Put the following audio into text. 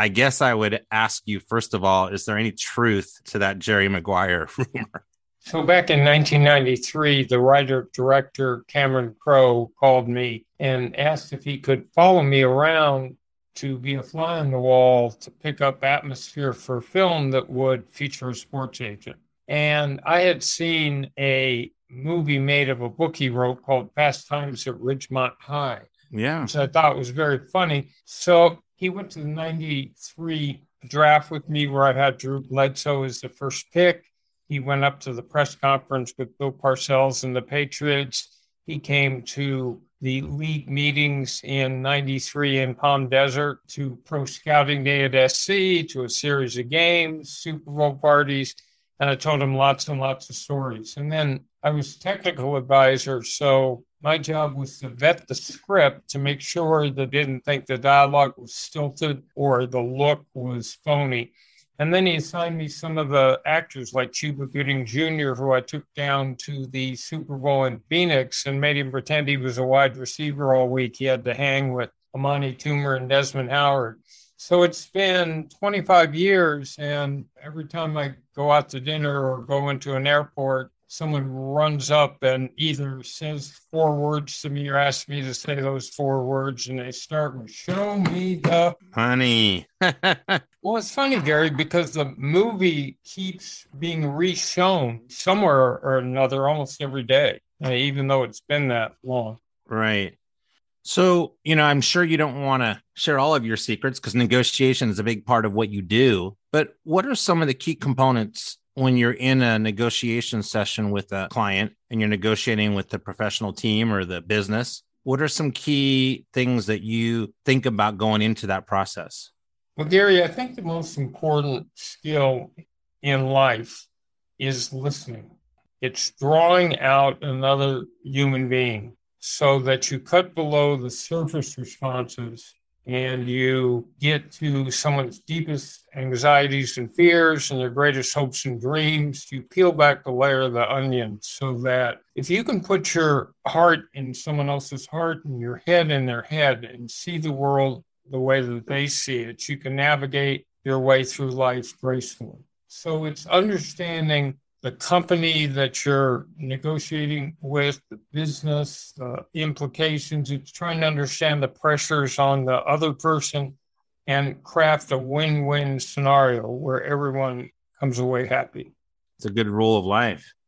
I guess I would ask you first of all, is there any truth to that Jerry Maguire rumor? So back in 1993, the writer director Cameron Crowe called me and asked if he could follow me around to be a fly on the wall to pick up atmosphere for a film that would feature a sports agent. And I had seen a movie made of a book he wrote called Fast Times at Ridgemont High. Yeah. Which I thought was very funny. So he went to the 93 draft with me where I had Drew Bledsoe as the first pick. He went up to the press conference with Bill Parcells and the Patriots. He came to the league meetings in 93 in Palm Desert to pro scouting day at SC, to a series of games, Super Bowl parties. And I told him lots and lots of stories. And then I was technical advisor. So my job was to vet the script to make sure they didn't think the dialogue was stilted or the look was phony. And then he assigned me some of the actors like Cuba Gooding Jr., who I took down to the Super Bowl in Phoenix and made him pretend he was a wide receiver all week. He had to hang with Amani Toomer and Desmond Howard. So it's been 25 years, and every time I go out to dinner or go into an airport, someone runs up and either says four words to me or asks me to say those four words, and they start with "Show me the honey." well, it's funny, Gary, because the movie keeps being reshown somewhere or another almost every day, uh, even though it's been that long. Right. So, you know, I'm sure you don't want to share all of your secrets because negotiation is a big part of what you do. But what are some of the key components when you're in a negotiation session with a client and you're negotiating with the professional team or the business, what are some key things that you think about going into that process? Well, Gary, I think the most important skill in life is listening. It's drawing out another human being so that you cut below the surface responses and you get to someone's deepest anxieties and fears and their greatest hopes and dreams, you peel back the layer of the onion so that if you can put your heart in someone else's heart and your head in their head and see the world the way that they see it, you can navigate your way through life gracefully. So it's understanding the company that you're negotiating with, the business, the implications. It's trying to understand the pressures on the other person and craft a win win scenario where everyone comes away happy. It's a good rule of life.